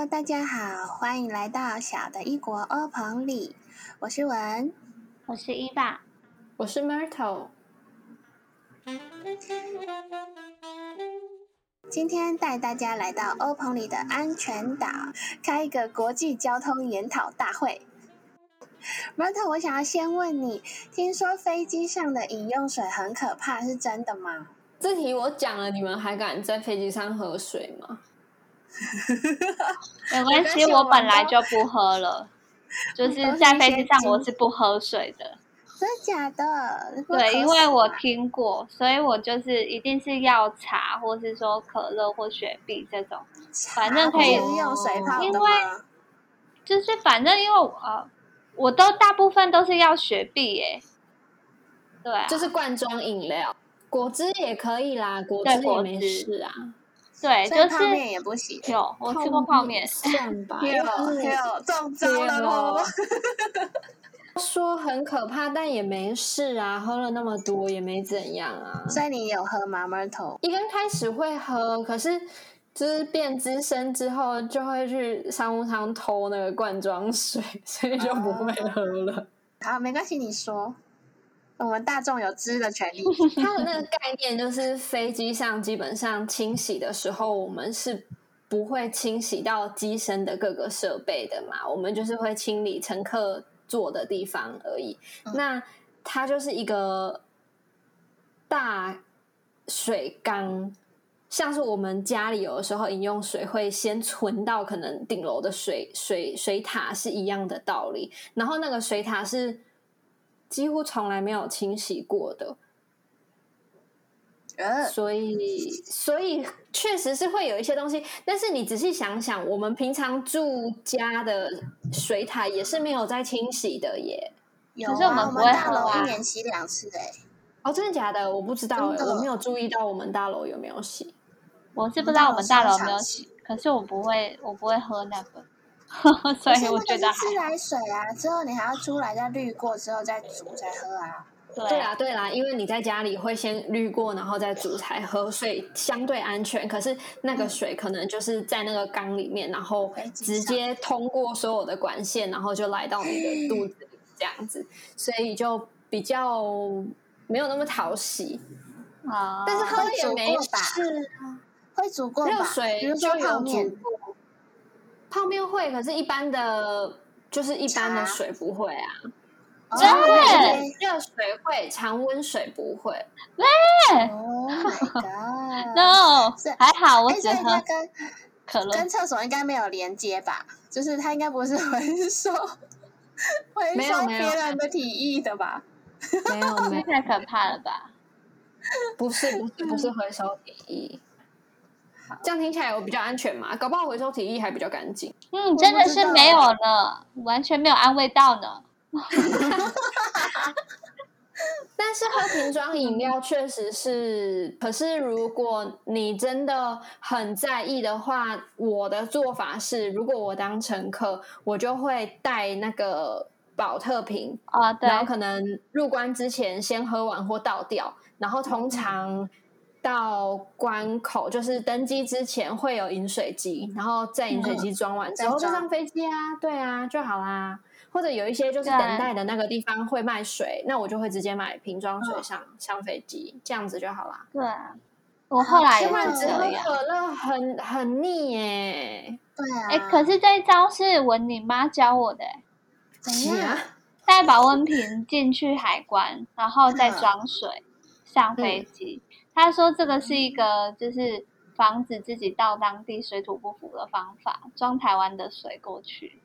Hello，大家好，欢迎来到小的异国欧棚里，我是文，我是伊爸，我是 Myrtle。今天带大家来到欧棚里的安全岛，开一个国际交通研讨大会。Myrtle，我想要先问你，听说飞机上的饮用水很可怕，是真的吗？这题我讲了，你们还敢在飞机上喝水吗？没关系，我本来就不喝了，就是在飞机上我是不喝水的。真的假的？对，因为我听过，所以我就是一定是要茶，或是说可乐或雪碧这种，反正可以用水泡因为就是反正因为呃，我都大部分都是要雪碧耶。对，就是罐装饮料，果汁也可以啦，果汁也没事啊。对，就是泡面也不行。有，我吃过泡面，算吧。有有中招了哦。说很可怕，但也没事啊，喝了那么多也没怎样啊。所以你有喝吗？Myrtle 一刚开始会喝，可是就是变资深之后，就会去商务舱偷那个罐装水，所以就不会喝了。好，没关系，你说。我们大众有知的权利。它的那个概念就是，飞机上基本上清洗的时候，我们是不会清洗到机身的各个设备的嘛，我们就是会清理乘客坐的地方而已。那它就是一个大水缸，像是我们家里有的时候饮用水会先存到可能顶楼的水水水塔是一样的道理。然后那个水塔是。几乎从来没有清洗过的，所以所以确实是会有一些东西。但是你仔细想想，我们平常住家的水塔也是没有在清洗的耶。可是我们大楼一年洗两次哎。哦，真的假的？我不知道哎，我没有注意到我们大楼有没有洗。我是不知道我们大楼没有洗，可是我不会，我不会喝那个。所以我觉得自来水啊，之后你还要出来再滤过之后再煮再喝啊。对啊，对啦，因为你在家里会先滤过，然后再煮才喝，所以相对安全。可是那个水可能就是在那个缸里面，然后直接通过所有的管线，然后就来到你的 肚子里这样子，所以就比较没有那么讨喜啊。但是喝也没事啊，会煮过热水，比如说泡面。泡面会，可是一般的，就是一般的水不会啊。真的，热水会，常温水不会。喂，No，还好，我只喝跟可乐，跟厕所应该没有连接吧？就是它应该不是回收，回收别人的体液的吧？没有，没有，太可怕了吧？不是，不是，不是回收体液。这样听起来我比较安全嘛？搞不好回收体液还比较干净。嗯，真的是没有呢，完全没有安慰到呢。但是喝瓶装饮料确实是，可是如果你真的很在意的话，我的做法是，如果我当乘客，我就会带那个保特瓶啊，然后可能入关之前先喝完或倒掉，然后通常。到关口就是登机之前会有饮水机，然后在饮水机装完之后就上飞机啊，对啊就好啦。或者有一些就是等待的那个地方会卖水，那我就会直接买瓶装水上上飞机，这样子就好啦。对啊，我后来不然只喝可乐很很腻耶。对啊，哎，可是这一招是文你妈教我的，怎样？带保温瓶进去海关，然后再 装水上飞机。他说：“这个是一个，就是防止自己到当地水土不服的方法，装台湾的水过去。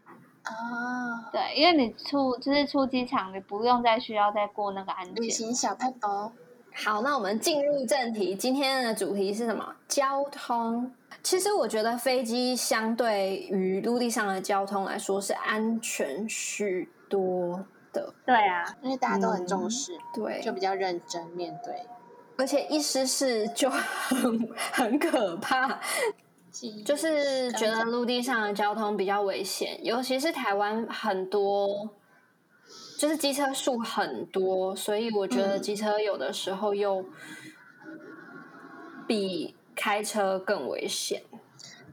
哦，对，因为你出就是出机场，你不用再需要再过那个安检。旅行小配包。好，那我们进入正题，今天的主题是什么？交通。其实我觉得飞机相对于陆地上的交通来说是安全许多的。对啊，因为大家都很重视，对，就比较认真面对。”而且一失事就很 很可怕，就是觉得陆地上的交通比较危险，尤其是台湾很多，就是机车数很多，所以我觉得机车有的时候又比开车更危险。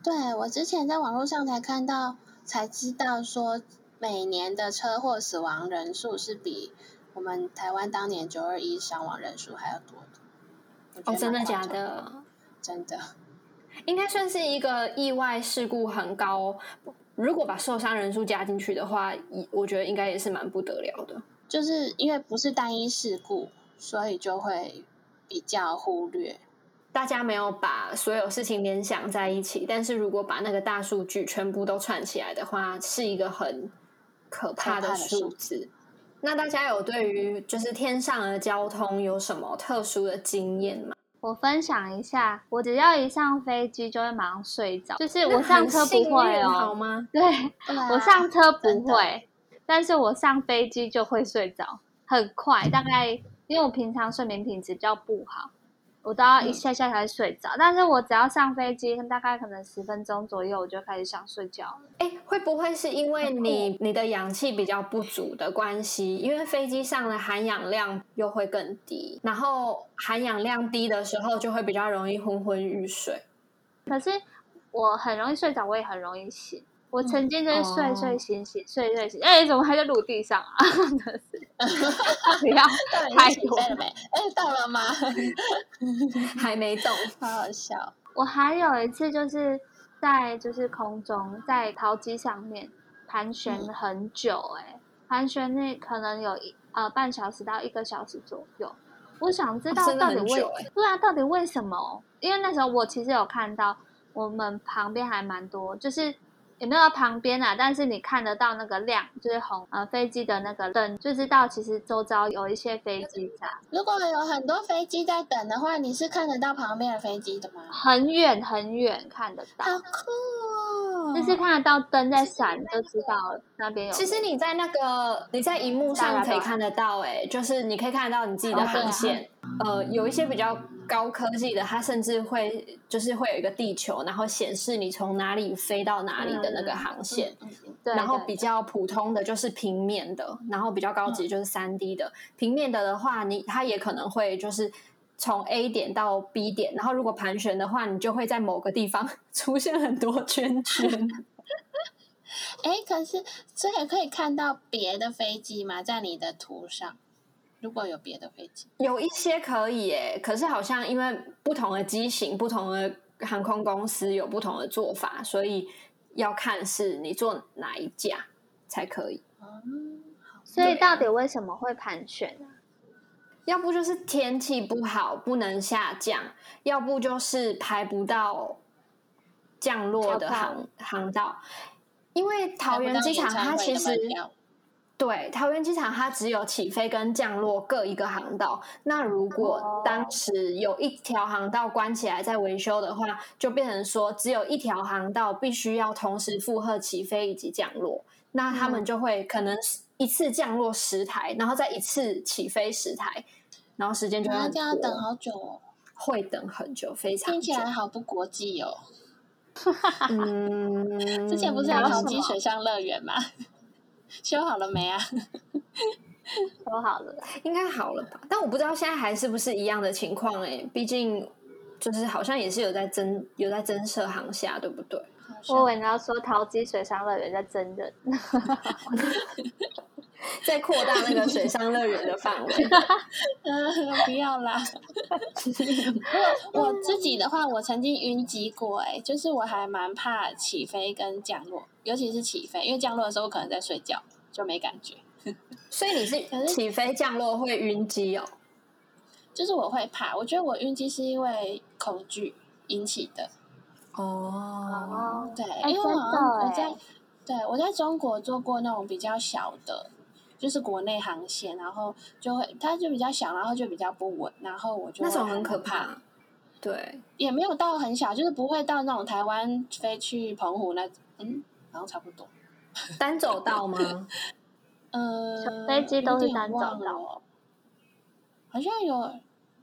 对我之前在网络上才看到，才知道说每年的车祸死亡人数是比我们台湾当年九二一伤亡人数还要多的。哦，真的假的？真的，应该算是一个意外事故很高。如果把受伤人数加进去的话，我觉得应该也是蛮不得了的。就是因为不是单一事故，所以就会比较忽略。大家没有把所有事情联想在一起，但是如果把那个大数据全部都串起来的话，是一个很可怕的数字。那大家有对于就是天上的交通有什么特殊的经验吗？我分享一下，我只要一上飞机就会马上睡着，就是我上车不会哦，好吗？对，我上车不会，但是我上飞机就会睡着，很快，大概因为我平常睡眠品质比较不好。我都要一下下才睡着，但是我只要上飞机，大概可能十分钟左右，我就开始想睡觉了。哎，会不会是因为你你的氧气比较不足的关系？因为飞机上的含氧量又会更低，然后含氧量低的时候就会比较容易昏昏欲睡。可是我很容易睡着，我也很容易醒。我曾经就是睡睡醒醒，睡睡醒，哎，怎么还在陆地上啊？不要太多没？哎，到了吗？还没动，好好笑。我还有一次就是在就是空中在陶机上面盘旋很久，哎，盘旋那可能有一呃半小时到一个小时左右。我想知道到底为对啊，到底为什么？因为那时候我其实有看到我们旁边还蛮多，就是。也没有旁边啊，但是你看得到那个亮，就是红呃飞机的那个灯，就知道其实周遭有一些飞机在。如果有很多飞机在等的话，你是看得到旁边的飞机的吗？很远很远看得到，好酷哦！就是看得到灯在闪，就知道那边有。其实你在那个你在荧幕上可以看得到，哎，就是你可以看得到你自己的航线。呃，有一些比较高科技的，它甚至会就是会有一个地球，然后显示你从哪里飞到哪里的那个航线。然后比较普通的就是平面的，然后比较高级就是三 D 的。平面的的话，你它也可能会就是从 A 点到 B 点，然后如果盘旋的话，你就会在某个地方 出现很多圈圈。哎，可是这也可以看到别的飞机吗？在你的图上？如果有别的飞机，有一些可以诶，可是好像因为不同的机型、不同的航空公司有不同的做法，所以要看是你坐哪一架才可以。嗯，所以到底为什么会盘旋呢？要不就是天气不好不能下降，要不就是排不到降落的航航道，因为桃园机场它其实。对，桃园机场它只有起飞跟降落各一个航道。那如果当时有一条航道关起来在维修的话，就变成说只有一条航道必须要同时负荷起飞以及降落。那他们就会可能一次降落十台，然后再一次起飞十台，然后时间就要这样等好久哦，会等很久，非常听起来好不国际哦。嗯，之前不是有淘机水上乐园吗？修好了没啊？修好了，应该好了吧？但我不知道现在还是不是一样的情况哎。毕竟就是好像也是有在增有在增设航厦，对不对？我以为你要说淘机水上乐园在增人，在扩大那个水上乐园的范围。嗯，不要啦。我自己的话，我曾经晕机过哎，就是我还蛮怕起飞跟降落。尤其是起飞，因为降落的时候可能在睡觉，就没感觉。所以你是起飞降落会晕机哦？就是我会怕，我觉得我晕机是因为恐惧引起的。哦，对，因为我我在对我在中国做过那种比较小的，就是国内航线，然后就会它就比较小，然后就比较不稳，然后我就那种很可怕。对，也没有到很小，就是不会到那种台湾飞去澎湖那嗯。然后差不多，单走道吗？呃，飞机都是单走道，好像有，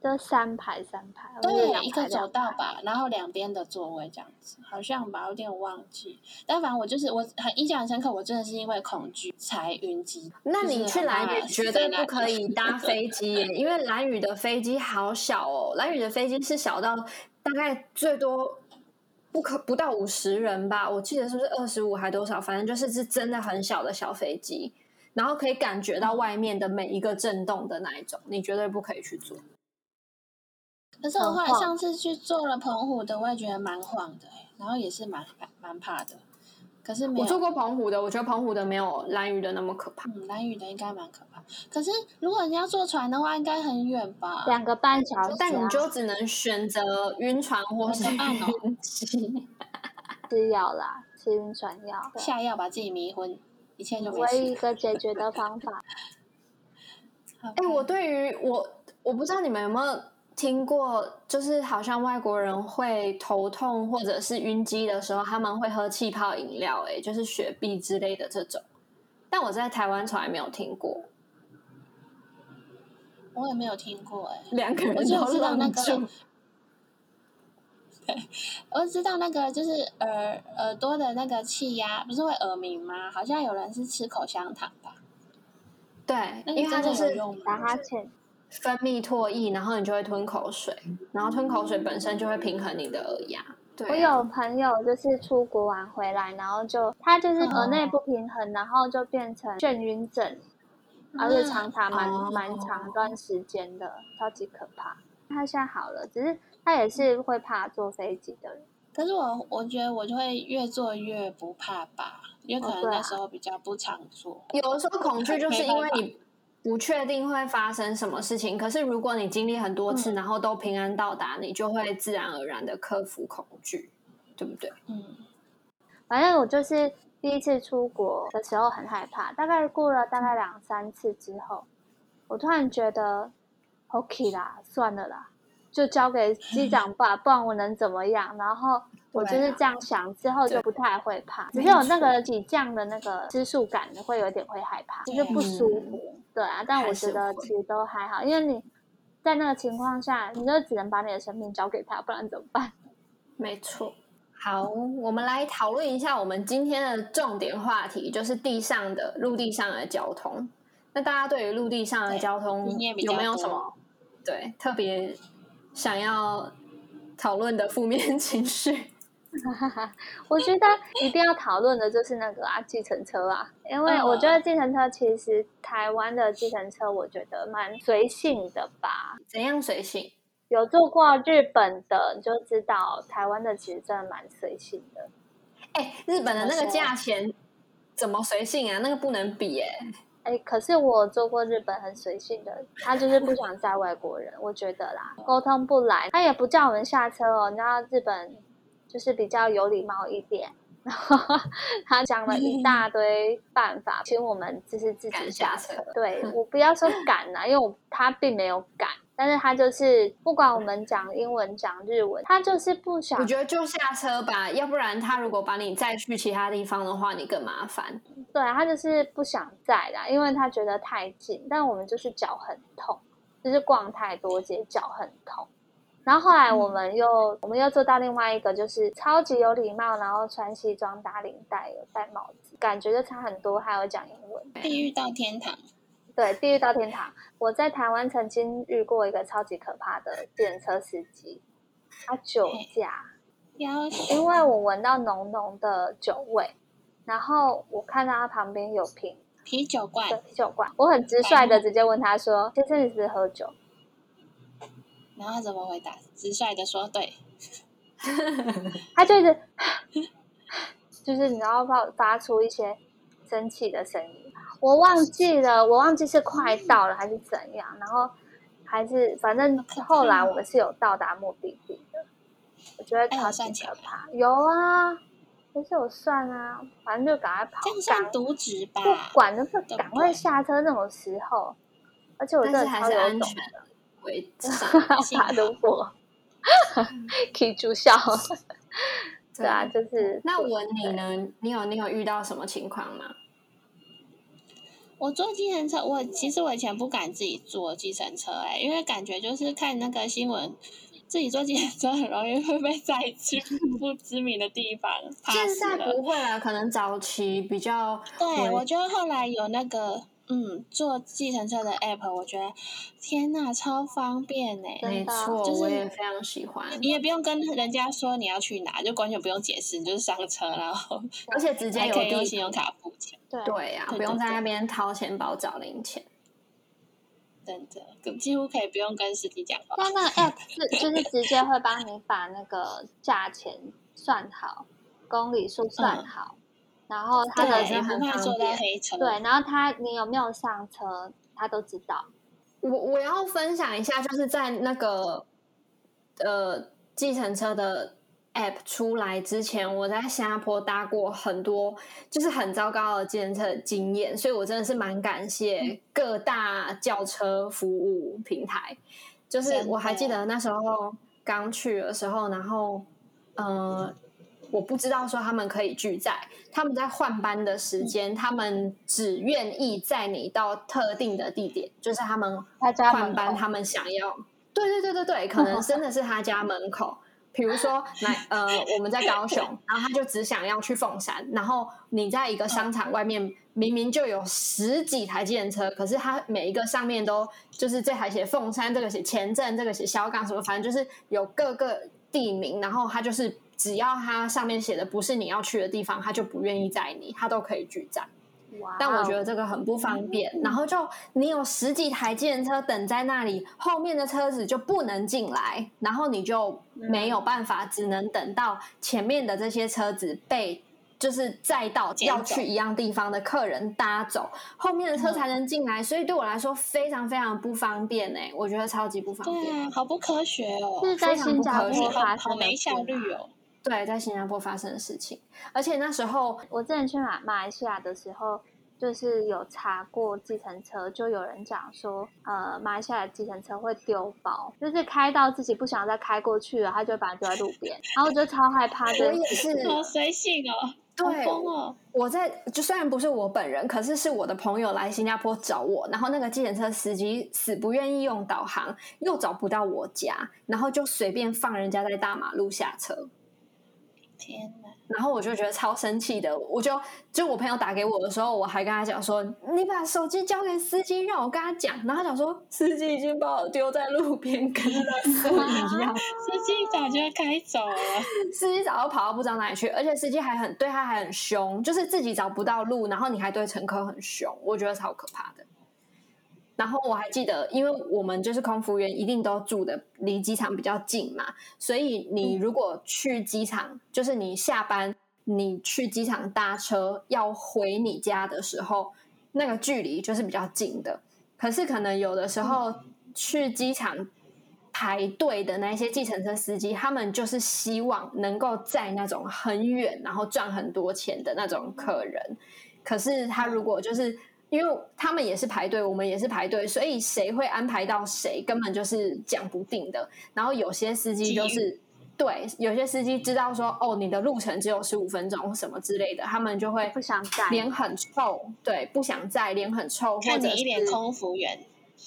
就三排三排，对，一个走道吧，然后两边的座位这样子，好像吧，有点忘记。但反正我就是我很印象很深刻，我真的是因为恐惧才晕机。那你去蓝屿绝对不可以搭飞机，因为蓝屿的飞机好小哦，蓝屿的飞机是小到大概最多。不可不到五十人吧，我记得是不是二十五还多少？反正就是是真的很小的小飞机，然后可以感觉到外面的每一个震动的那一种，你绝对不可以去做。可是我后来上次去做了澎湖的，我也觉得蛮晃的、欸，然后也是蛮蛮怕的。可是我做过澎湖的，我觉得澎湖的没有蓝屿的那么可怕。嗯，蓝屿的应该蛮可怕。可是如果你要坐船的话，应该很远吧？两个半小时、啊，但你就只能选择晕船或是晕机。吃药啦，吃晕船药，下药把自己迷昏，一切就没唯一一个解决的方法。哎、欸，我对于我我不知道你们有没有听过，就是好像外国人会头痛或者是晕机的时候，他们会喝气泡饮料，哎，就是雪碧之类的这种。但我在台湾从来没有听过，我也没有听过、欸，哎，两个人我就知道那个，对，我知道那个就是耳耳朵的那个气压，不是会耳鸣吗？好像有人是吃口香糖吧？对，那因为它就是打哈欠。分泌唾液，然后你就会吞口水，然后吞口水本身就会平衡你的耳压。对、啊，我有朋友就是出国玩回来，然后就他就是耳内不平衡，然后就变成眩晕症，而且长达蛮蛮、哦、长段时间的，超级可怕。他现在好了，只是他也是会怕坐飞机的人。可是我我觉得我就会越坐越不怕吧，因为可能那时候比较不常坐。哦啊、有的时候恐惧就是因为你。不确定会发生什么事情，可是如果你经历很多次，嗯、然后都平安到达，你就会自然而然的克服恐惧，对不对？嗯，反正我就是第一次出国的时候很害怕，大概过了大概两三次之后，我突然觉得 OK 啦，算了啦，就交给机长吧，不然我能怎么样？然后。我就是这样想，之后就不太会怕，只是有那个起降的那个失速感，会有点会害怕，就是不舒服。嗯、对啊，但我觉得其实都还好，因为你在那个情况下，你就只能把你的生命交给他，不然怎么办？没错。好，我们来讨论一下我们今天的重点话题，就是地上的、陆地上的交通。那大家对于陆地上的交通有没有什么对特别想要讨论的负面情绪？我觉得一定要讨论的就是那个啊，计程车啊，因为我觉得计程车其实台湾的计程车，我觉得蛮随性的吧。怎样随性？有坐过日本的，你就知道台湾的其实真的蛮随性的。哎、欸，日本的那个价钱怎么随性啊？那个不能比哎、欸。哎、欸，可是我做过日本很随性的，他就是不想载外国人，我觉得啦，沟通不来，他也不叫我们下车哦。你知道日本。就是比较有礼貌一点，然后 他讲了一大堆办法，请我们就是自己下车。对我不要说赶啦，因为我他并没有赶，但是他就是不管我们讲英文讲日文，他就是不想。我觉得就下车吧，要不然他如果把你载去其他地方的话，你更麻烦。对他就是不想载啦，因为他觉得太近，但我们就是脚很痛，就是逛太多街，脚很痛。然后后来我们又、嗯、我们又做到另外一个，就是超级有礼貌，然后穿西装打领带，有戴帽子，感觉就差很多，还有讲英文。地狱到天堂，对，地狱到天堂。我在台湾曾经遇过一个超级可怕的电车司机，他酒驾，因为我闻到浓浓的酒味，然后我看到他旁边有瓶啤酒罐，啤酒罐，我很直率的直接问他说：“先生，你是不是喝酒？”然后他怎么回答？直率的说：“对。”他就是，就是你要发发出一些生气的声音。我忘记了，我忘记是快到了还是怎样。然后还是反正后来我们是有到达目的地的。我觉得超级可怕。有啊，可是我算啊，反正就赶快跑。这样算渎职吧？不管，就是赶快下车那种时候。而且我真的超有安全的。为 怕如果可以住校，对啊，就是。那文你呢？你有你有遇到什么情况吗？我坐计程车，我其实我以前不敢自己坐计程车、欸，哎，因为感觉就是看那个新闻，自己坐计程车很容易会被载去不知名的地方。现在不会了，可能早期比较。对，我觉得后来有那个。嗯，坐计程车的 app，我觉得天呐，超方便呢！没错，就是我也非常喜欢。你也不用跟人家说你要去哪，就完全不用解释，你就是上车，然后而且直接有可以用信用卡付钱，对对呀、对不用在那边掏钱包找零钱。真的几乎可以不用跟司机讲话。但那 个 app 是就是直接会帮你把那个价钱算好，公里数算好，然后他的对，也不怕坐到黑车。对，然后他你有没有上车，他都知道。我我要分享一下，就是在那个呃计程车的 app 出来之前，我在新加坡搭过很多就是很糟糕的计程车的经验，所以我真的是蛮感谢各大轿车服务平台。就是我还记得那时候刚去的时候，然后呃。我不知道说他们可以拒载，他们在换班的时间，他们只愿意载你到特定的地点，就是他们换班，他们想要，对对对对对，可能 真的是他家门口。比如说，来呃，我们在高雄，然后他就只想要去凤山，然后你在一个商场外面，明明就有十几台计程车，可是他每一个上面都就是这台写凤山，这个写前镇，这个写小港，什么反正就是有各个地名，然后他就是只要它上面写的不是你要去的地方，他就不愿意载你，他都可以拒载。但我觉得这个很不方便。然后就你有十几台计程车等在那里，后面的车子就不能进来，然后你就没有办法，只能等到前面的这些车子被。就是载到要去一样地方的客人搭走，后面的车才能进来，所以对我来说非常非常不方便哎、我觉得超级不方对便。啊，好不科学哦，是在非常不新加科学坡发生的好没效率哦。对，在新加坡发生的事情，而且那时候我之前去马马来西亚的时候，就是有查过计程车，就有人讲说，呃，马来西亚的计程车会丢包，就是开到自己不想再开过去了，他就会把它丢在路边，然后我就超害怕的我。也是，好随性哦，好对哦。我在就虽然不是我本人，可是是我的朋友来新加坡找我，然后那个计程车司机死不愿意用导航，又找不到我家，然后就随便放人家在大马路下车，天哪！然后我就觉得超生气的，我就就我朋友打给我的时候，我还跟他讲说，你把手机交给司机，让我跟他讲，然后他讲说司机已经把我丢在路边，跟垃圾 一样。司机早就开走了，司机早就跑到不知道哪里去，而且司机还很对他还很凶，就是自己找不到路，然后你还对乘客很凶，我觉得超可怕的。然后我还记得，因为我们就是空服员，一定都住的离机场比较近嘛，所以你如果去机场，就是你下班你去机场搭车要回你家的时候，那个距离就是比较近的。可是可能有的时候去机场排队的那些计程车司机，他们就是希望能够载那种很远，然后赚很多钱的那种客人。可是他如果就是因为他们也是排队，我们也是排队，所以谁会安排到谁，根本就是讲不定的。然后有些司机就是对，有些司机知道说哦，你的路程只有十五分钟什么之类的，他们就会不想载脸很臭，对，不想载，脸很臭，或看者你一脸空服员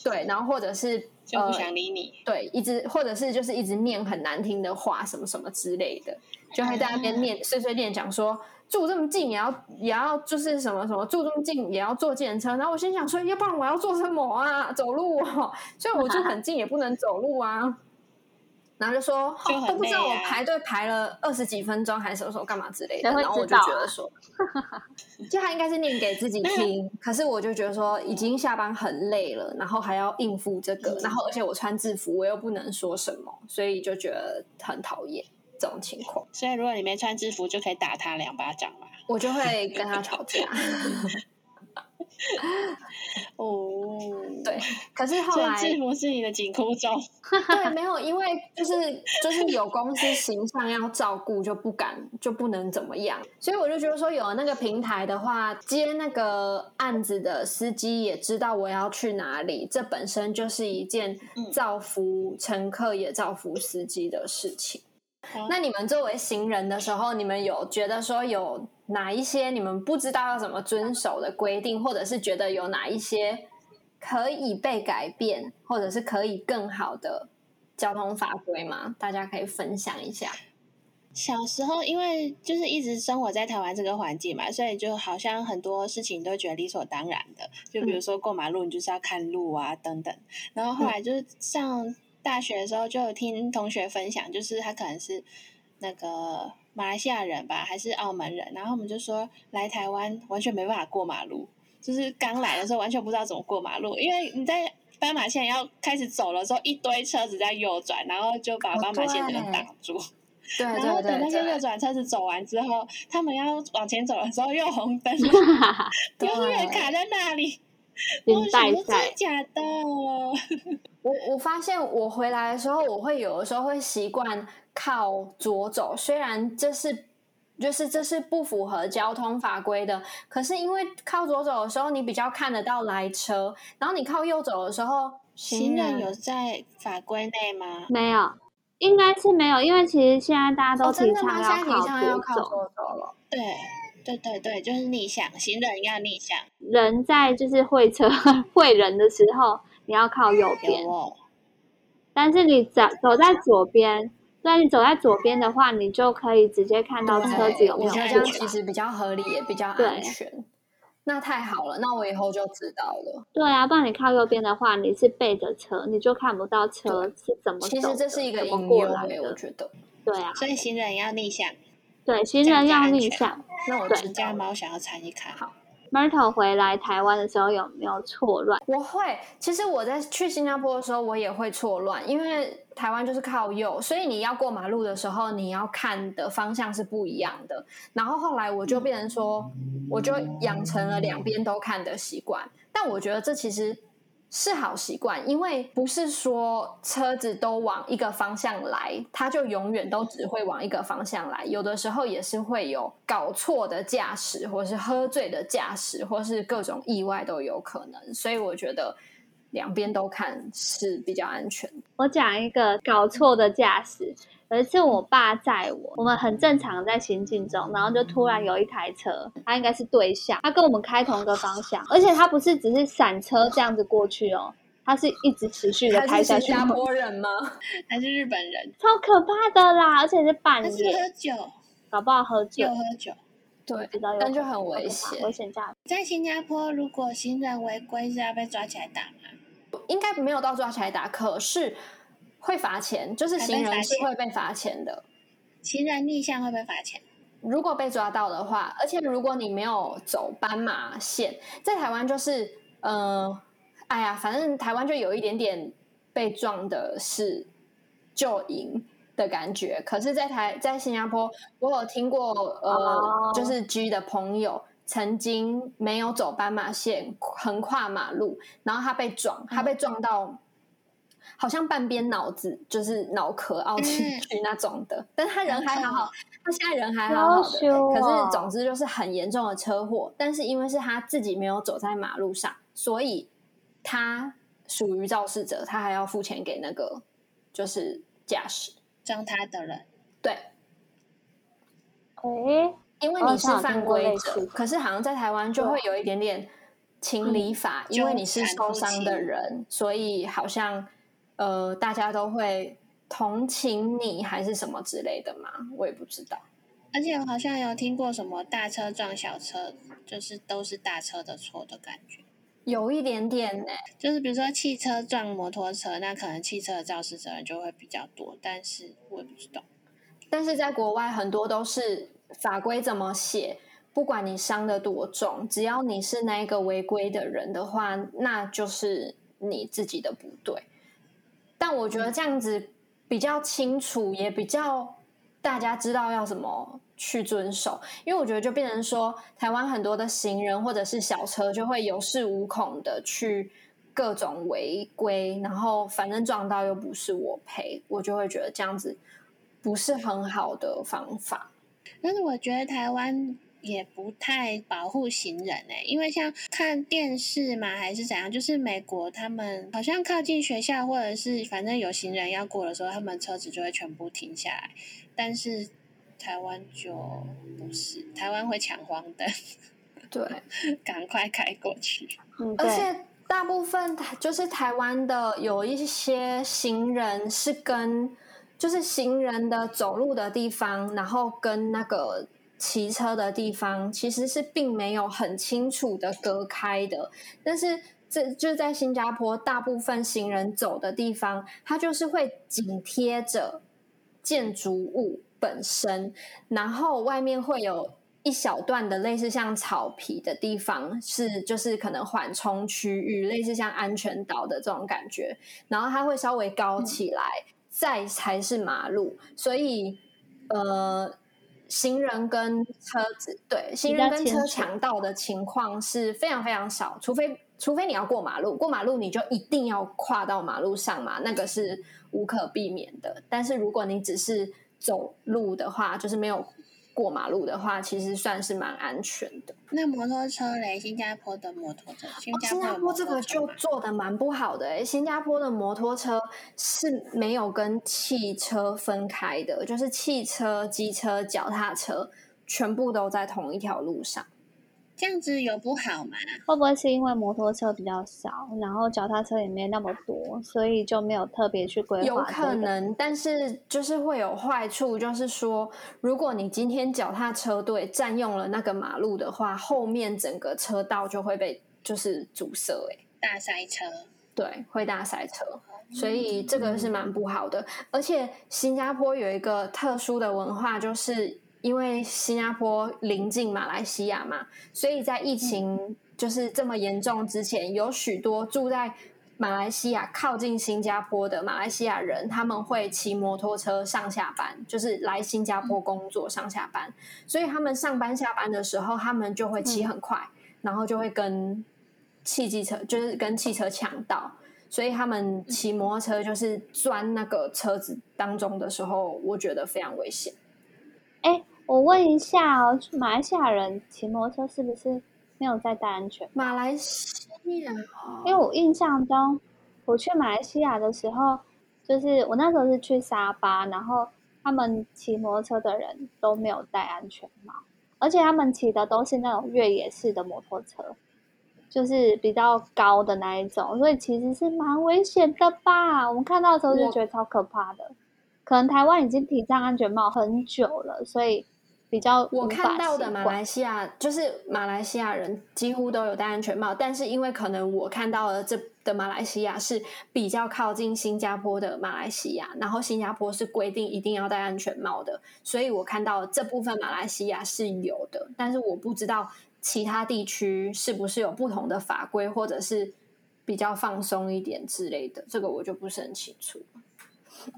对，然后或者是就不呃想理你。对，一直或者是就是一直念很难听的话，什么什么之类的，就会在那边念碎碎念，讲说住这么近也要也要就是什么什么住这么近也要坐计程车，然后我心想说，要不然我要做什么啊？走路哦，所以我住很近，也不能走路啊。然后就说就很哦都不知道我排队排了二十几分钟还是什么时候干嘛之类的，然后我就觉得说，就他应该是念给自己听，可是我就觉得说已经下班很累了，然后还要应付这个，然后而且我穿制服，我又不能说什么，所以就觉得很讨厌这种情况，所以如果你没穿制服，就可以打他两巴掌嘛。我就会跟他吵架。哦，对，可是后来制服是你的紧箍咒。对，没有，因为就是就是有公司形象要照顾，就不敢就不能怎么样，所以我就觉得说有了那个平台的话，接那个案子的司机也知道我要去哪里，这本身就是一件造福乘客也造福司机的事情。那你们作为行人的时候，你们有觉得说有哪一些你们不知道要怎么遵守的规定，或者是觉得有哪一些可以被改变，或者是可以更好的交通法规吗？大家可以分享一下。小时候因为就是一直生活在台湾这个环境嘛，所以就好像很多事情都觉得理所当然的。就比如说过马路，你就是要看路啊等等。然后后来就是上大学的时候，就有听同学分享，就是他可能是那个马来西亚人吧，还是澳门人，然后我们就说来台湾完全没办法过马路，就是刚来的时候完全不知道怎么过马路，因为你在斑马线要开始走了之后，一堆车子在右转，然后就把斑马线整个挡住。对然后等那些右转车子走完之后，他们要往前走的时候又红灯了，对 永远卡在那里。领 我想带说真的赛，假的？我我发现我回来的时候，我会有的时候会习惯靠左走，虽然这是就是这是不符合交通法规的，可是因为靠左走的时候，你比较看得到来车，然后你靠右走的时候，行人有在法规内吗？没有，应该是没有，因为其实现在大家都提？倡要靠左走，左走了。对对对对，就是逆向，行人要逆向。人在就是会车 会人的时候，你要靠右边有，哦，但是你走走在左边，对，你走在左边的话，你就可以直接看到车子有没有我觉得这样其实比较合理，也比较安全。那太好了，那我以后就知道了。对啊，不然你靠右边的话，你是背着车，你就看不到车是怎么走其实这是一个隐忧我。觉得。对啊，所以行人要逆向。对，行人要逆向。那我知道家了。猫想要参与看，好 Myrtle 回来台湾的时候有没有错乱？我会，其实我在去新加坡的时候，我也会错乱，因为台湾就是靠右，所以你要过马路的时候，你要看的方向是不一样的。然后后来我就变成说，我就养成了两边都看的习惯。但我觉得这其实是好习惯，因为不是说车子都往一个方向来，它就永远都只会往一个方向来。有的时候也是会有搞错的驾驶，或是喝醉的驾驶，或是各种意外都有可能。所以我觉得两边都看是比较安全。我讲一个搞错的驾驶。有一次我爸载我，我们很正常在行进中，然后就突然有一台车，他应该是对向，他跟我们开同一个方向，而且他不是只是闪车这样子过去哦，他是一直持续的开下去，新加坡人吗？还是日本人？超可怕的啦！而且是半他是，喝酒，搞不好喝酒又，喝酒。对知道有但就很危险危险驾驶。在新加坡，如果行人违规是要被抓起来打吗？应该没有到抓起来打，可是会罚钱，就是行人是会被罚钱的。行人逆向会被罚钱。如果被抓到的话，而且如果你没有走斑马线，在台湾就是，呃，哎呀，反正台湾就有一点点被撞的是就赢的感觉。可是，在台在新加坡，我有听过，呃，哦就是 G 的朋友曾经没有走斑马线，横跨马路，然后他被撞，他被撞到。好像半边脑子就是脑壳凹进去那种的，但他人还好好，他现在人还好好的，可哦。是总之就是很严重的车祸。但是因为是他自己没有走在马路上，所以他属于肇事者，他还要付钱给那个就是驾驶。撞他的人，对，诶，因为你是犯规者，可是好像在台湾就会有一点点情理法，因为你是受伤的人，所以好像呃大家都会同情你还是什么之类的嘛，我也不知道。而且我好像有听过什么大车撞小车，就是都是大车的错的感觉。有一点点呢、就是比如说汽车撞摩托车，那可能汽车的肇事责任就会比较多，但是我也不知道。但是在国外很多都是法规怎么写，不管你伤的多重，只要你是那个违规的人的话，那就是你自己的不对。但我觉得这样子比较清楚，也比较大家知道要怎么去遵守。因为我觉得就变成说，台湾很多的行人或者是小车就会有恃无恐的去各种违规，然后反正撞到又不是我赔，我就会觉得这样子不是很好的方法。但是我觉得台湾也不太保护行人诶、因为像看电视嘛，还是怎样，就是美国他们好像靠近学校或者是反正有行人要过的时候，他们车子就会全部停下来，但是台湾就不是，台湾会抢黄灯，对，赶快开过去。嗯，而且大部分台就是台湾的有一些行人是跟就是行人的走路的地方，然后跟那个骑车的地方，其实是并没有很清楚的隔开的。但是这就在新加坡，大部分行人走的地方，它就是会紧贴着建筑物本身，然后外面会有。一小段的类似像草皮的地方，是就是可能缓冲区域，类似像安全岛的这种感觉。然后它会稍微高起来，再才是马路。所以，呃，行人跟车子，对，行人跟车抢道的情况是非常非常少，除非除非你要过马路，过马路你就一定要跨到马路上嘛，那个是无可避免的。但是如果你只是走路的话，就是没有。过马路的话，其实算是蛮安全的。那摩托车嘞？新加坡的摩托车，新加坡这个就做的蛮不好的诶。新加坡的摩托车是没有跟汽车分开的，就是汽车、机车、脚踏车全部都在同一条路上。这样子有不好吗？会不会是因为摩托车比较少，然后脚踏车也没那么多，所以就没有特别去规划？有可能，但是就是会有坏处，就是说，如果你今天脚踏车队占用了那个马路的话，后面整个车道就会被就是阻塞，哎，大塞车，对，会大塞车，所以这个是蛮不好的。而且新加坡有一个特殊的文化，就是。因为新加坡临近马来西亚嘛，所以在疫情就是这么严重之前，有许多住在马来西亚靠近新加坡的马来西亚人，他们会骑摩托车上下班，就是来新加坡工作上下班。所以他们上班下班的时候，他们就会骑很快，然后就会跟汽机车，就是跟汽车抢道。所以他们骑摩托车就是钻那个车子当中的时候，我觉得非常危险。哎。我问一下哦，马来西亚人骑摩托车是不是没有在戴安全？马来西亚，因为我印象中，我去马来西亚的时候，就是我那时候是去沙巴，然后他们骑摩托车的人都没有戴安全帽，而且他们骑的都是那种越野式的摩托车，就是比较高的那一种，所以其实是蛮危险的吧？我们看到的时候就觉得超可怕的。可能台湾已经提倡安全帽很久了，所以。比较我看到的马来西亚，就是马来西亚人几乎都有戴安全帽，但是因为可能我看到的这的马来西亚是比较靠近新加坡的马来西亚，然后新加坡是规定一定要戴安全帽的，所以我看到这部分马来西亚是有的，但是我不知道其他地区是不是有不同的法规，或者是比较放松一点之类的，这个我就不是很清楚。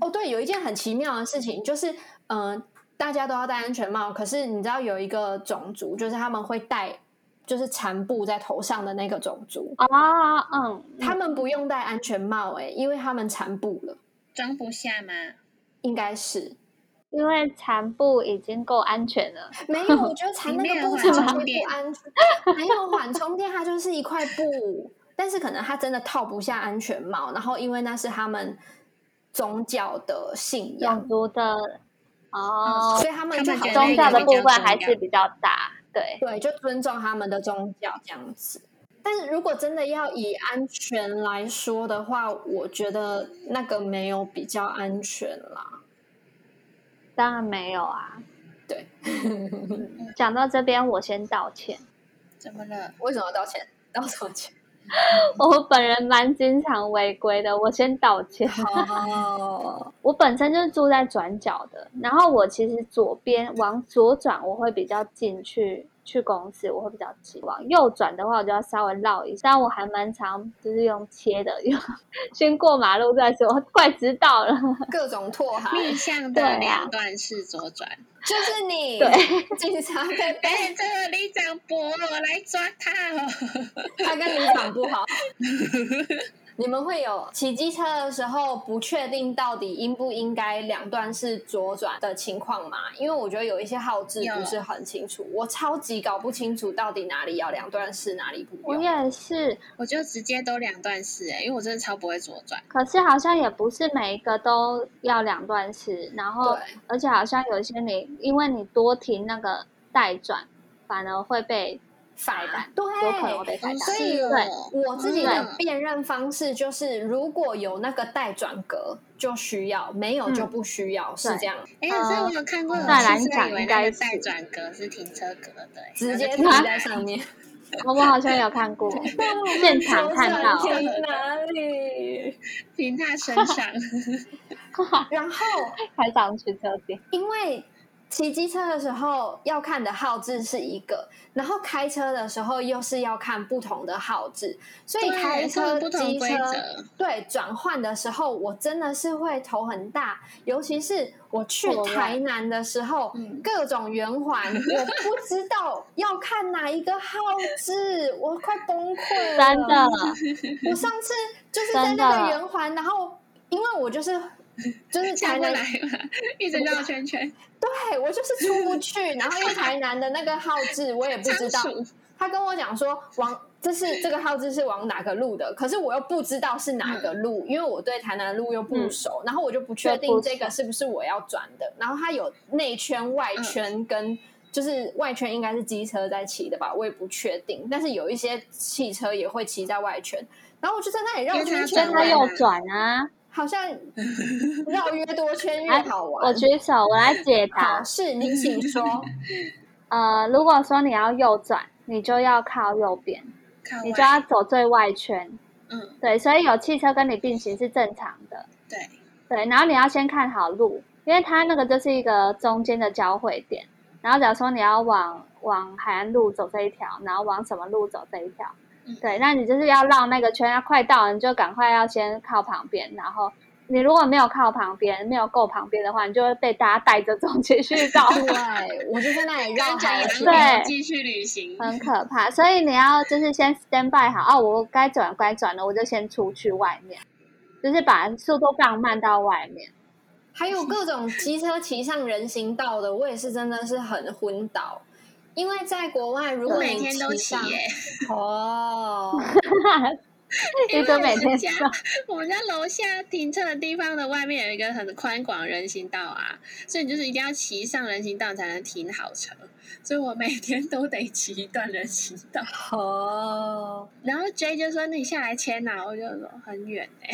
哦，对，有一件很奇妙的事情，就是嗯。大家都要戴安全帽，可是你知道有一个种族，就是他们会戴，就是缠布在头上的那个种族啊，嗯，他们不用戴安全帽，哎，因为他们缠布了，装不下吗？应该是，因为缠布已经够安全了。没有，我觉得缠那个布怎么不安全？没有缓冲垫，它就是一块布，但是可能它真的套不下安全帽，然后因为那是他们宗教的信仰，种族的。哦，所以他们就宗教的部分还是比较大，对对，就尊重他们的宗教这样子。但是如果真的要以安全来说的话，我觉得那个没有比较安全啦。当然没有啊，对。讲到这边，我先道歉。怎么了？为什么要道歉？道什么歉？我本人蛮经常违规的，我先道歉。我本身就是住在转角的，然后我其实左边往左转，我会比较进去。去公司我会比较急，往右转的话我就要稍微绕一下。但我还蛮常就是用切的，用先过马路再说。快知道了，各种拓海逆向的两段式左转，就是你 对警察 被被这个李长博来抓他哦，他跟李长不好。你们会有骑机车的时候不确定到底应不应该两段式左转的情况吗？因为我觉得有一些号志不是很清楚，我超级搞不清楚到底哪里要两段式，哪里不用。我也是，我就直接都两段式哎，因为我真的超不会左转。可是好像也不是每一个都要两段式，然后而且好像有一些你因为你多停那个待转，反而会被罚白单，对，有可能会被罚单。所以对我自己的嗯辨认方式就是，如果有那个带转格就需要，没有就不需要，是这样。哎，所以我有看过，我再来其实讲以为那个应该是带转格是停车格的，哎直接停在上面，我们好像有看过，现场看到。停哪里？停他身上。然后还上去车店，因为骑机车的时候要看的号志是一个，然后开车的时候又是要看不同的号志，所以开车、机车对转换的时候，我真的是会头很大，尤其是我去台南的时候，嗯各种圆环，我不知道要看哪一个号志，我快崩溃了，真的，我上次就是在那个的圆环，然后因为我就是 就是台南一直绕圈圈，对我就是出不去，然后因为台南的那个号志我也不知道他跟我讲说往这是这个号志是往哪个路的，可是我又不知道是哪个路，因为我对台南路又不熟，然后我就不确定这个是不是我要转的。然后它有内圈、外圈跟。就是外圈应该是机车在骑的吧，我也不确定。但是有一些汽车也会骑在外圈，然后我就在那里绕圈圈跟他转弯右转啊！好像绕越多圈越好玩。我举手，我来解答，。是你请说。呃，如果说你要右转，你就要靠右边，你就要，走最外圈。嗯，对，所以有汽车跟你并行是正常的。对，对，然后你要先看好路，因为它那个就是一个中间的交汇点。然后假如说你要往往海岸路走这一条，然后往什么路走这一条嗯，对，那你就是要绕那个圈，要快到你就赶快要先靠旁边，然后你如果没有靠旁边，没有够旁边的话，你就会被大家带着走继续绕，对，我就在那里绕。对继续旅行。很可怕。所以你要就是先 stand by 好，哦，我该转该转了，我就先出去外面，就是把速度放慢到外面。还有各种机车骑上人行道的，我也是真的是很昏倒。因为在国外，如果你每天都骑上骑耶，哦，一直每天我们家，我们家楼下停车的地方的外面有一个很宽广人行道啊，所以你就是一定要骑上人行道才能停好车，所以我每天都得骑一段人行道。哦，然后 J 就说：“那你下来牵呐、我就说：“很远哎、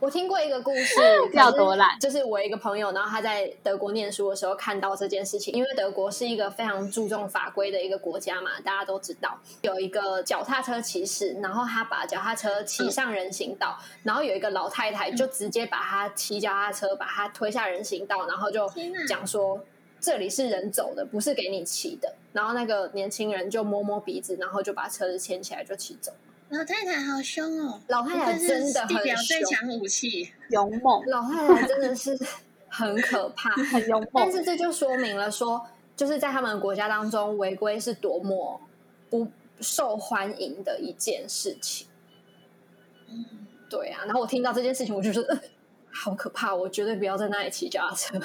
我听过一个故事，叫多懒就是我一个朋友，然后他在德国念书的时候看到这件事情，因为德国是一个非常注重法规的一个国家嘛，大家都知道。有一个脚踏车骑士，然后他把脚踏车骑上人行道，然后有一个老太太就直接把他骑脚踏车把他推下人行道，然后就讲说。这里是人走的，不是给你骑的。然后那个年轻人就摸摸鼻子，然后就把车子牵起来就骑走。老太太好凶哦，老太太真的很地表最凶强武器。勇猛，老太太真的是 很可怕，很勇猛。但是这就说明了说，就是在他们国家当中，违规是多么不受欢迎的一件事情。嗯，对啊，然后我听到这件事情，我就觉得、呃、好可怕，我绝对不要在那里骑脚踏车。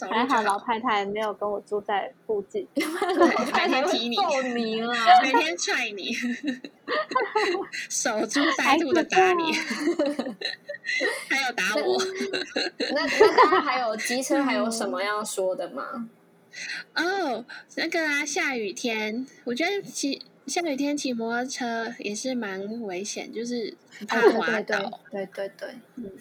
还好老太太没有跟我住在附近，对每天踢你，揍你了！每天踹你，守株待兔的打你，还有打我。那那大家还有机车还有什么要说的吗？哦，那个啊，下雨天，我觉得骑下雨天骑摩托车也是蛮危险，就是怕对滑对对倒。对对对，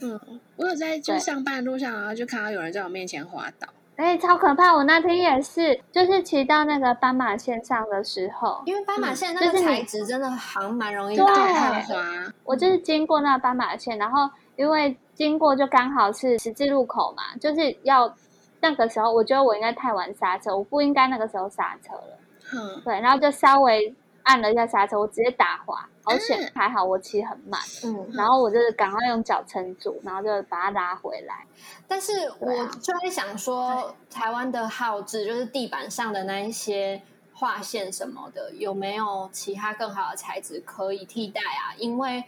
嗯，我有在就对上班的路上，然后就看到有人在我面前滑倒。哎、超可怕！我那天也是，就是骑到那个斑马线上的时候，因为斑马线那个材质真的好蛮容易对打很坏的。滑，我就是经过那个斑马线，然后因为经过就刚好是十字路口嘛，就是要那个时候，我觉得我应该太晚刹车，我不应该那个时候刹车了。嗯，对，然后就稍微按了一下刹车，我直接打滑，而且还好我骑很慢，嗯，然后我就是赶快用脚撑住，然后就把它拉回来。但是我啊就在想说，台湾的号志就是地板上的那一些划线什么的，有没有其他更好的材质可以替代啊？因为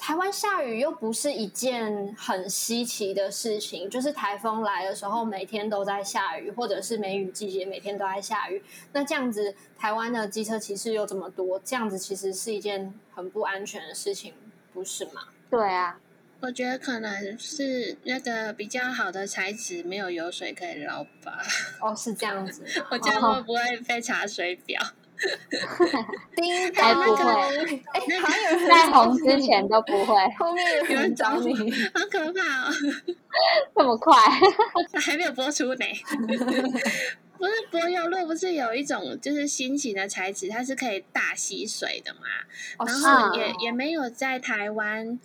台湾下雨又不是一件很稀奇的事情，就是台风来的时候每天都在下雨，或者是梅雨季节每天都在下雨。那这样子，台湾的机车骑士又这么多，这样子其实是一件很不安全的事情，不是吗？对啊，我觉得可能是那个比较好的材质没有油水可以捞吧。哦，是这样子。我这样会不会被查水表？叮哎当，不会哎，好像有人在红之前都不会后面有人找你，好可怕哦！这么快。还没有播出呢。不是柏油路不是有一种就是新型的材质，它是可以大吸水的嘛？哦然后啊也也没有在台湾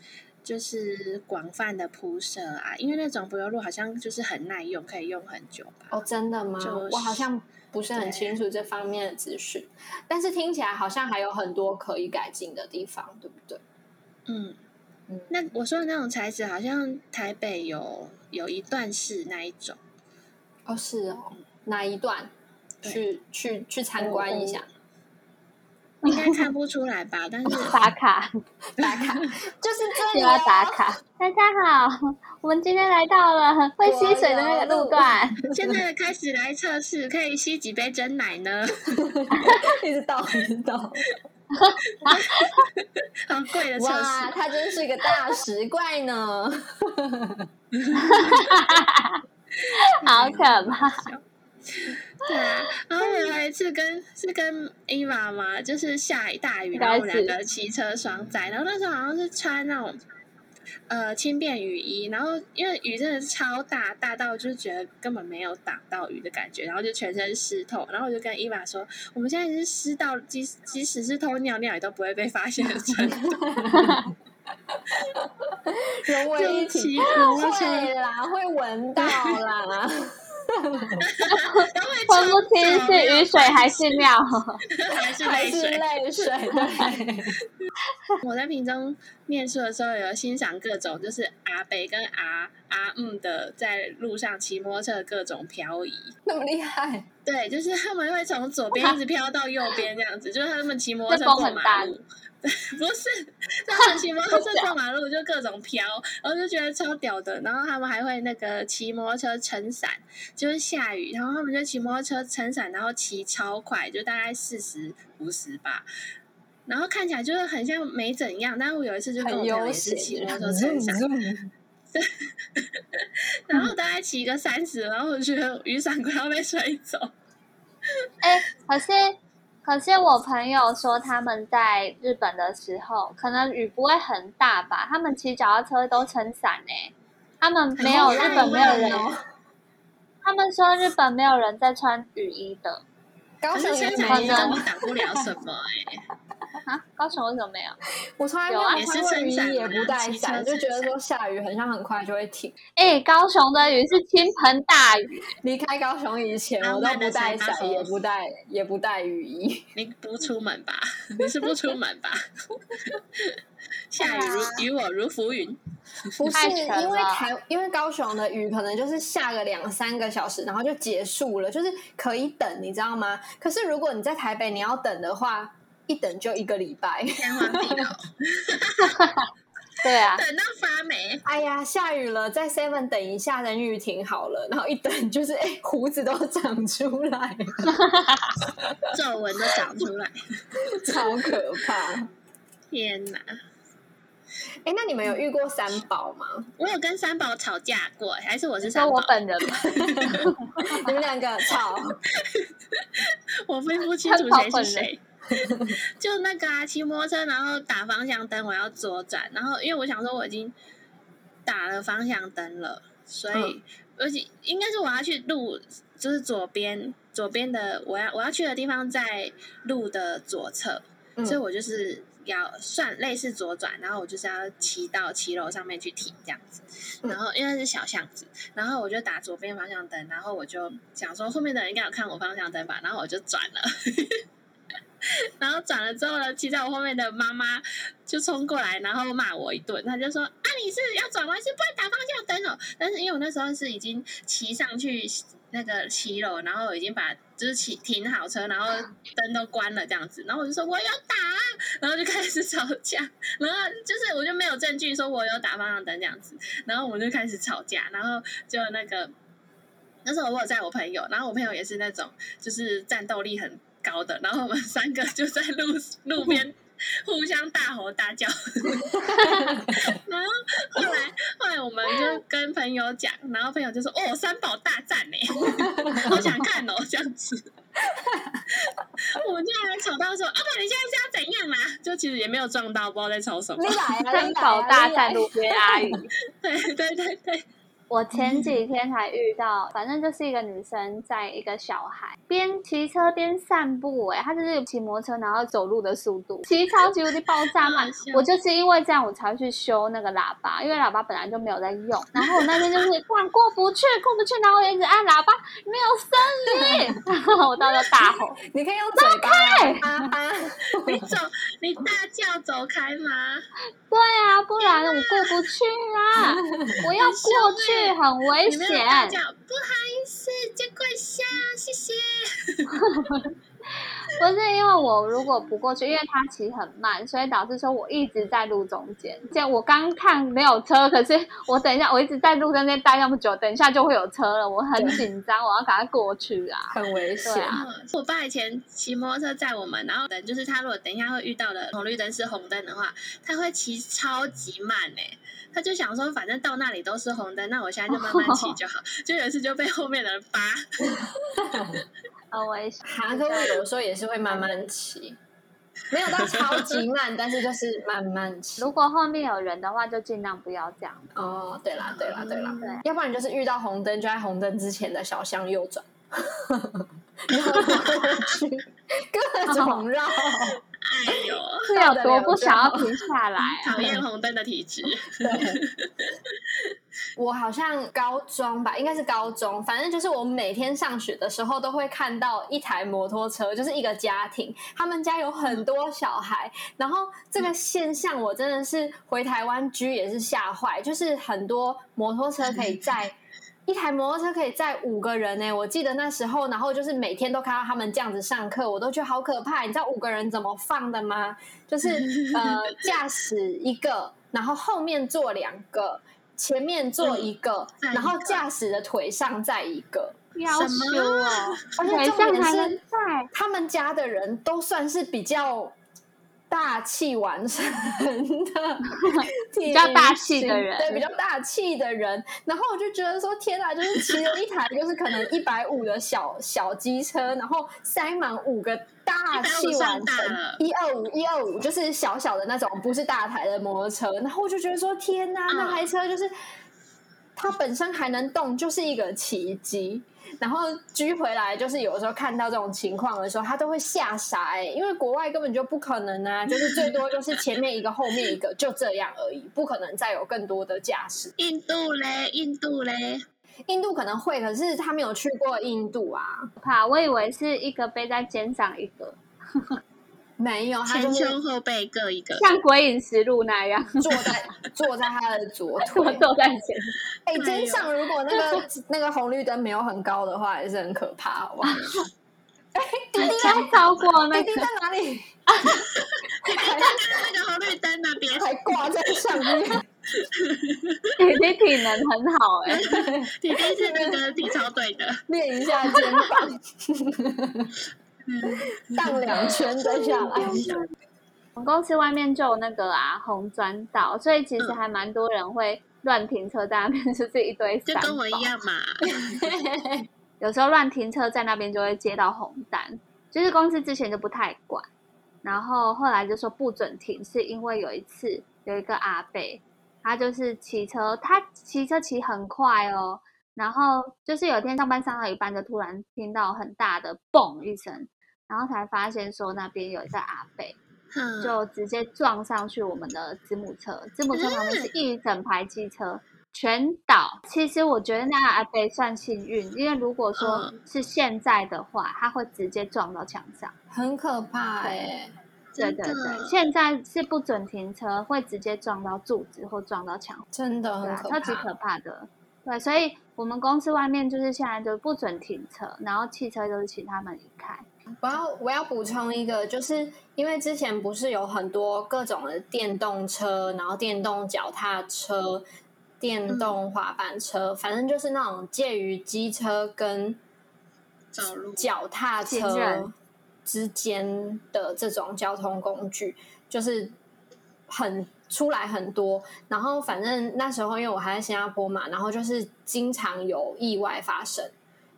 就是广泛的铺设啊，因为那种柏油路好像就是很耐用，可以用很久吧。哦，真的吗？就是我好像不是很清楚这方面的资讯，但是听起来好像还有很多可以改进的地方，对不对？嗯嗯，那我说的那种材质，好像台北有有一段是那一种。哦，是哦，哪一段？去去去参观一下，应该看不出来吧？但是 打卡，打卡，就是这里又要哦打卡。大家好，我们今天来到了会吸水的那个路段。现在开始来测试，可以吸几杯真奶呢？一直倒，一直倒。好贵的测哇，试，他真是个大石怪呢！好可怕！对啊。然后我有一次跟是跟伊娃嘛，就是下大雨，然后我们两个骑车双载，然后那时候好像是穿那种。呃，轻便雨衣，然后因为雨真的是超大，大到就是觉得根本没有挡到雨的感觉，然后就全身湿透，然后我就跟伊娃说，我们现在是湿到即即使是偷尿尿也都不会被发现的程度，融为一体，就骑摩托车会啦，会闻到啦。分不清是雨水还是尿。还是泪水。对，我在屏中念书的时候，有欣赏各种就是阿北跟阿阿嗯的在路上骑摩托车各种漂移。那么厉害，对，就是他们会从左边一直飘到右边这样子，就是他们骑摩托车过马路。不是，他们骑摩托车过马路就各种飘，然后就觉得超屌的。然后他们还会那个骑摩托车撑伞，就是下雨，然后他们就骑摩托车撑伞，然后骑超快，就大概四十五十吧。然后看起来就是很像没怎样，但是我有一次就跟我朋友很悠也是骑闲摩托车撑伞 然后大概骑个三十，然后我觉得雨伞快要被吹走。哎、可是可是我朋友说他们在日本的时候，可能雨不会很大吧，他们骑脚踏车都撑伞呢。他们没有日本没有人，哦他们说日本没有人在穿雨衣的。高可是雄也撑伞其实没有你挡不了什么哎、啊。高雄为什么没有？我从来没有穿过雨衣，也不带伞，就觉得说下雨很像很快就会停。哎、高雄的雨是倾盆大雨，离开高雄以前，我都不带伞，也不带也不带雨衣。你不出门吧？你是不出门吧？下雨如与我如浮云。不是太沉了因为台，因为高雄的雨可能就是下个两三个小时，然后就结束了，就是可以等，你知道吗？可是如果你在台北，你要等的话，一等就一个礼拜。天荒地老，对啊，等到发霉。哎呀，下雨了，在 Seven 等一下，等雨停好了，然后一等就是哎，胡子都长出来了，皱纹都长出来，超可怕。天哪！哎，那你们有遇过三宝吗？我有跟三宝吵架过，还是我是三宝？本人吗，你们两个吵，我分不清楚谁是谁。就那个啊，骑摩托车，然后打方向灯，我要左转，然后因为我想说我已经打了方向灯了，所以、嗯而且应该是我要去路，就是左边左边的我要我要去的地方在路的左侧，嗯所以我就是要算类似左转，然后我就是要骑到骑楼上面去停这样子。嗯然后因为是小巷子，然后我就打左边方向灯，然后我就想说后面的人应该有看我方向灯吧，然后我就转了。然后转了之后呢，骑在我后面的妈妈就冲过来，然后骂我一顿。她就说：“啊，你是要转弯是不能打方向灯哦。”但是因为我那时候是已经骑上去那个骑楼，然后已经把就是骑停好车，然后灯都关了这样子，然后我就说我要打，然后就开始吵架，然后就是我就没有证据说我有打方向灯这样子，然后我们就开始吵架，然后就那个那时候我有载我朋友，然后我朋友也是那种就是战斗力很高的，然后我们三个就在路路边 互相大吼大叫，然后后来后来我们就跟朋友讲，然后朋友就说：“哦，三宝大战呢，好想看哦，这样子。”我们就还吵爸，你现在是要怎样啦？就其实也没有撞到，不知道在吵什么你。来啊，真你来啊狗大战路边阿姨。对对对对，我前几天才遇到，反正就是一个女生在一个小孩，边骑车边散步、哎，她就是骑摩托车然后走路的速度，骑超级无敌爆炸慢。我就是因为这样，我才会去修那个喇叭，因为喇叭本来就没有在用。然后我那天就是 突然过不去，过不去，然后我一直按喇叭，没有声音，然后我到时候大 吼，你可以用走开啊啊！你走，你大叫走开吗？对啊，不然我过不去啊，我要过去很危你没有大险。叫，不好意思，接过一下，谢谢。不是因为我如果不过去，因为他骑很慢，所以导致说我一直在路中间。这样我刚看没有车，可是我等一下我一直在路中间待那么久，等一下就会有车了，我很紧张，我要赶快过去啊。很危对险。啊嗯我爸以前骑摩托车载我们，然后等就是他如果等一下会遇到的红绿灯是红灯的话，他会骑超级慢哎、他就想说反正到那里都是红灯，那我现在就慢慢骑 就好。就有一次就被后面的人扒，很危险。哈，可我有的时候也是会慢慢骑，没有到超级慢，但是就是慢慢骑。如果后面有人的话，就尽量不要这样。哦，对啦，对啦，对啦，对要不然就是遇到红灯，就在红灯之前的小巷右转，然后过去各种绕。哎呦，是有多不想要停下来啊？讨厌红灯的体质。对我好像高中吧，应该是高中，反正就是我每天上学的时候都会看到一台摩托车，就是一个家庭，他们家有很多小孩，然后这个现象我真的是回台湾居也是吓坏，就是很多摩托车可以 载。一台摩托车可以载五个人呢、我记得那时候，然后就是每天都看到他们这样子上课，我都觉得好可怕。你知道五个人怎么放的吗？就是 呃，驾驶一个，然后后面坐两个，前面坐一个，嗯然后驾驶的腿上再一个。要修哦，而且腿重点是。他们家的人都算是比较大器晚成的，比较大气的人对，比较大气的人。然后我就觉得说，天哪，就是骑了一台就是可能一百五的小小机车，然后塞满五个大器晚150算大成了，一二五一二五就是小小的那种，不是大台的摩托车。然后我就觉得说，天哪，嗯那台车就是。它本身还能动，就是一个奇迹。然后居回来，就是有时候看到这种情况的时候，他都会吓傻哎、因为国外根本就不可能啊，就是最多就是前面一个，后面一个，就这样而已，不可能再有更多的驾驶。印度嘞，印度嘞，印度可能会，可是他没有去过印度啊，怕，我以为是一个背在肩上一个，没有，他前就是胸后背各一个。像《鬼影实录》那样，坐在坐在他的左我腿。坐在前。哎、哎呦肩上如果那个那个红绿灯没有很高的话，也是很可怕，好不好？刚超过那弟弟个在哪里？刚刚那个红绿灯那边，还挂在上面。弟弟体能很好哎、弟弟是那个体操队的。练一下肩膀，荡两圈再下来。我 们公司外面就有那个啊红砖道，所以其实还蛮多人会乱停车在那边，就是一堆三就跟我一宝。样嘛，有时候乱停车在那边就会接到红单，就是公司之前就不太管，然后后来就说不准停，是因为有一次有一个阿贝，他就是骑车，他骑车骑很快哦，然后就是有一天上班上到一半，就突然听到很大的嘣一声，然后才发现说那边有一个阿伯，哼就直接撞上去我们的子母车，子母车旁边是一整排机车，全倒。其实我觉得那个阿贝算幸运，因为如果说嗯是现在的话，他会直接撞到墙上。很可怕哎、对对对，现在是不准停车，会直接撞到柱子或撞到墙，真的对啊，很可怕。超级可怕的。对，所以我们公司外面就是现在就不准停车，然后汽车就是请他们离开。我要我要补充一个，就是因为之前不是有很多各种的电动车，然后电动脚踏车、电动滑板车，反正就是那种介于机车跟脚踏车之间的这种交通工具，就是很出来很多。然后反正那时候因为我还在新加坡嘛，然后就是经常有意外发生，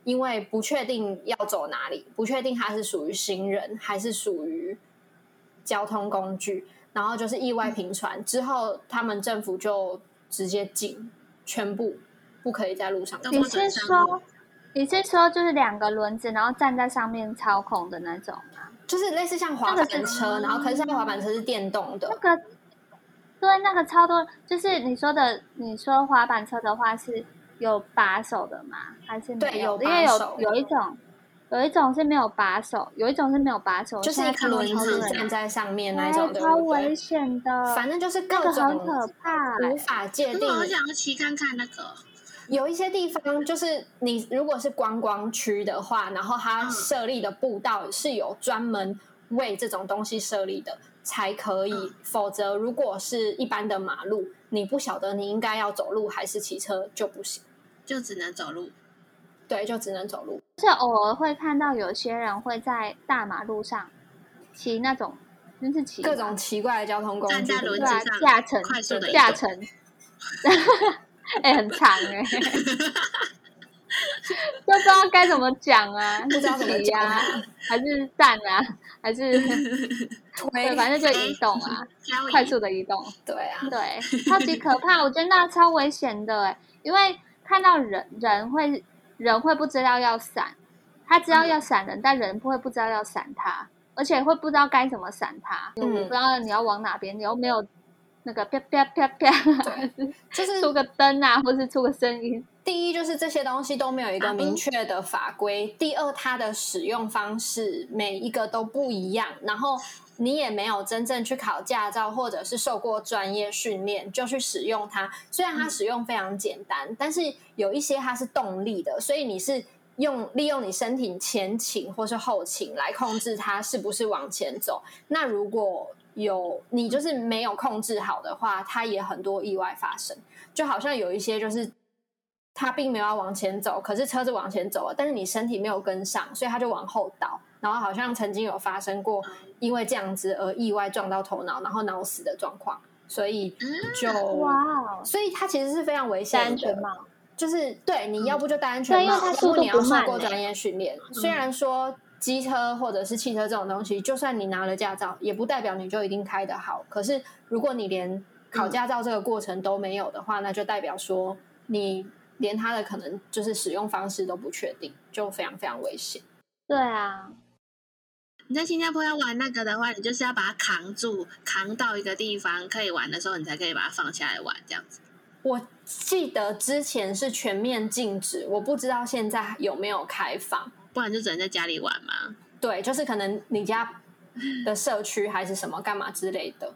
因为不确定要走哪里，不确定他是属于行人还是属于交通工具，然后就是意外频传之后，他们政府就直接禁，全部不可以在路上。你是说，你是说就是两个轮子，然后站在上面操控的那种吗？就是类似像滑板车，然后可是像滑板车是电动的。那个，对，那个超多，就是你说的，你说滑板车的话是有把手的吗？还是对有？因为有有一种。有一种是没有把手，有一种是没有把手，就是一个轮子站在上面那种，超危险的。反正就是各种很可怕，无法界定。我想要骑看看那个。有一些地方就是你如果是观光区的话，然后它设立的步道是有专门为这种东西设立的才可以，否则如果是一般的马路，你不晓得你应该要走路还是骑车就不行，就只能走路。对，就只能走路。是偶尔会看到有些人会在大马路上骑那种，就是骑各种奇怪的交通工具，对啊，驾乘，快速的驾乘，哎，很长哎，不知道该怎么讲啊，不知道怎么讲啊，还是站啊，还是对，反正就移动啊，快速的移动，对啊，对，超级可怕，我觉得那超危险的哎，因为看到人人会。人会不知道要闪，他知道要闪人，但人不会不知道要闪他，而且会不知道该怎么闪他。嗯，不知道你要往哪边，你又没有那个啪啪啪啪，就是出个灯啊，或是出个声音。第一就是这些东西都没有一个明确的法规，第二它的使用方式每一个都不一样，然后。你也没有真正去考驾照，或者是受过专业训练就去使用它。虽然它使用非常简单，但是有一些它是动力的，所以你是用利用你身体前倾或是后倾来控制它是不是往前走。那如果有你就是没有控制好的话，它也很多意外发生。就好像有一些就是它并没有要往前走，可是车子往前走了，但是你身体没有跟上，所以它就往后倒。然后好像曾经有发生过，因为这样子而意外撞到头脑，然后脑死的状况，所以就哇，所以它其实是非常危险的。安全帽就是对，你要不就戴安全帽，要不你要受过专业训练。虽然说机车或者是汽车这种东西，就算你拿了驾照，也不代表你就一定开得好。可是如果你连考驾照这个过程都没有的话，那就代表说你连它的可能就是使用方式都不确定，就非常非常危险。对啊。你在新加坡要玩那个的话，你就是要把它扛住，扛到一个地方可以玩的时候，你才可以把它放下来玩这样子。我记得之前是全面禁止，我不知道现在有没有开放，不然就只能在家里玩嘛。对，就是可能你家的社区还是什么干嘛之类的。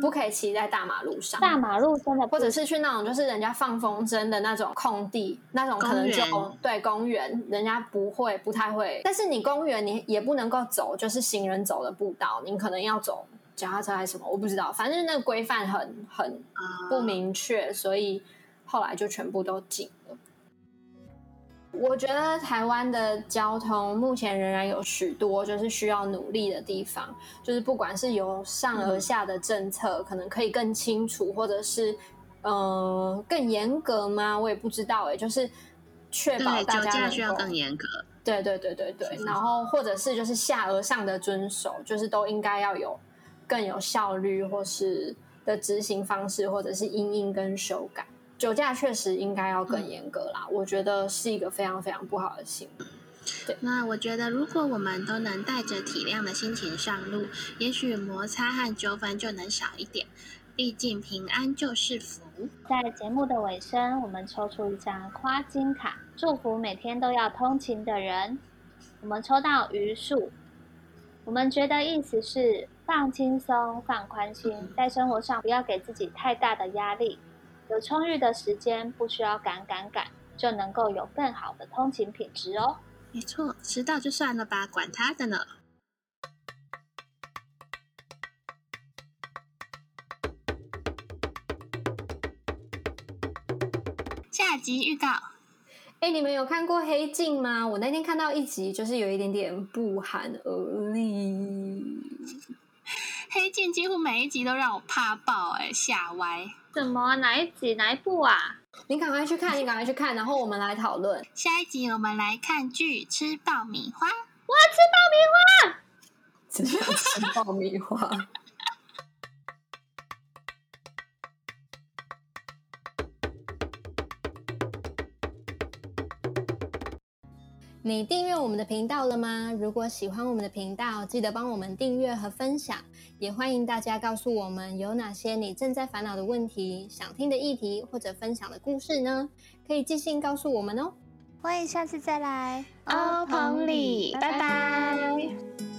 不可以骑在大马路上，大马路真的，或者是去那种就是人家放风筝的那种空地，那种可能就对公园，人家不会不太会。但是你公园你也不能够走，就是行人走的步道，你可能要走脚踏车还是什么，我不知道。反正那个规范很很不明确，所以后来就全部都禁了。我觉得台湾的交通目前仍然有许多就是需要努力的地方，就是不管是由上而下的政策，可能可以更清楚，或者是呃更严格吗？我也不知道哎，就是确保大家需要更严格。对对对对对，然后或者是就是下而上的遵守，就是都应该要有更有效率或是的执行方式，或者是因应跟修改。酒驾确实应该要更严格啦，我觉得是一个非常非常不好的行为。对，那我觉得如果我们都能带着体谅的心情上路，也许摩擦和纠纷就能少一点。毕竟平安就是福。在节目的尾声，我们抽出一张夸金卡，祝福每天都要通勤的人。我们抽到榆树，我们觉得意思是放轻松、放宽心，在生活上不要给自己太大的压力。有充裕的时间，不需要赶赶赶，就能够有更好的通勤品质哦。没错，迟到就算了吧，管他的呢。下集预告。哎，你们有看过《黑镜》吗？我那天看到一集，就是有一点点不寒而栗。黑镜几乎每一集都让我怕爆，哎，吓歪。什么？哪一集？哪一部啊？你赶快去看，你赶快去看，然后我们来讨论。下一集我们来看剧《吃爆米花》。我要吃爆米花。只 要吃爆米花。你订阅我们的频道了吗？如果喜欢我们的频道，记得帮我们订阅和分享。也欢迎大家告诉我们有哪些你正在烦恼的问题、想听的议题或者分享的故事呢？可以寄信告诉我们哦。欢迎下次再来欧鹏里，拜拜。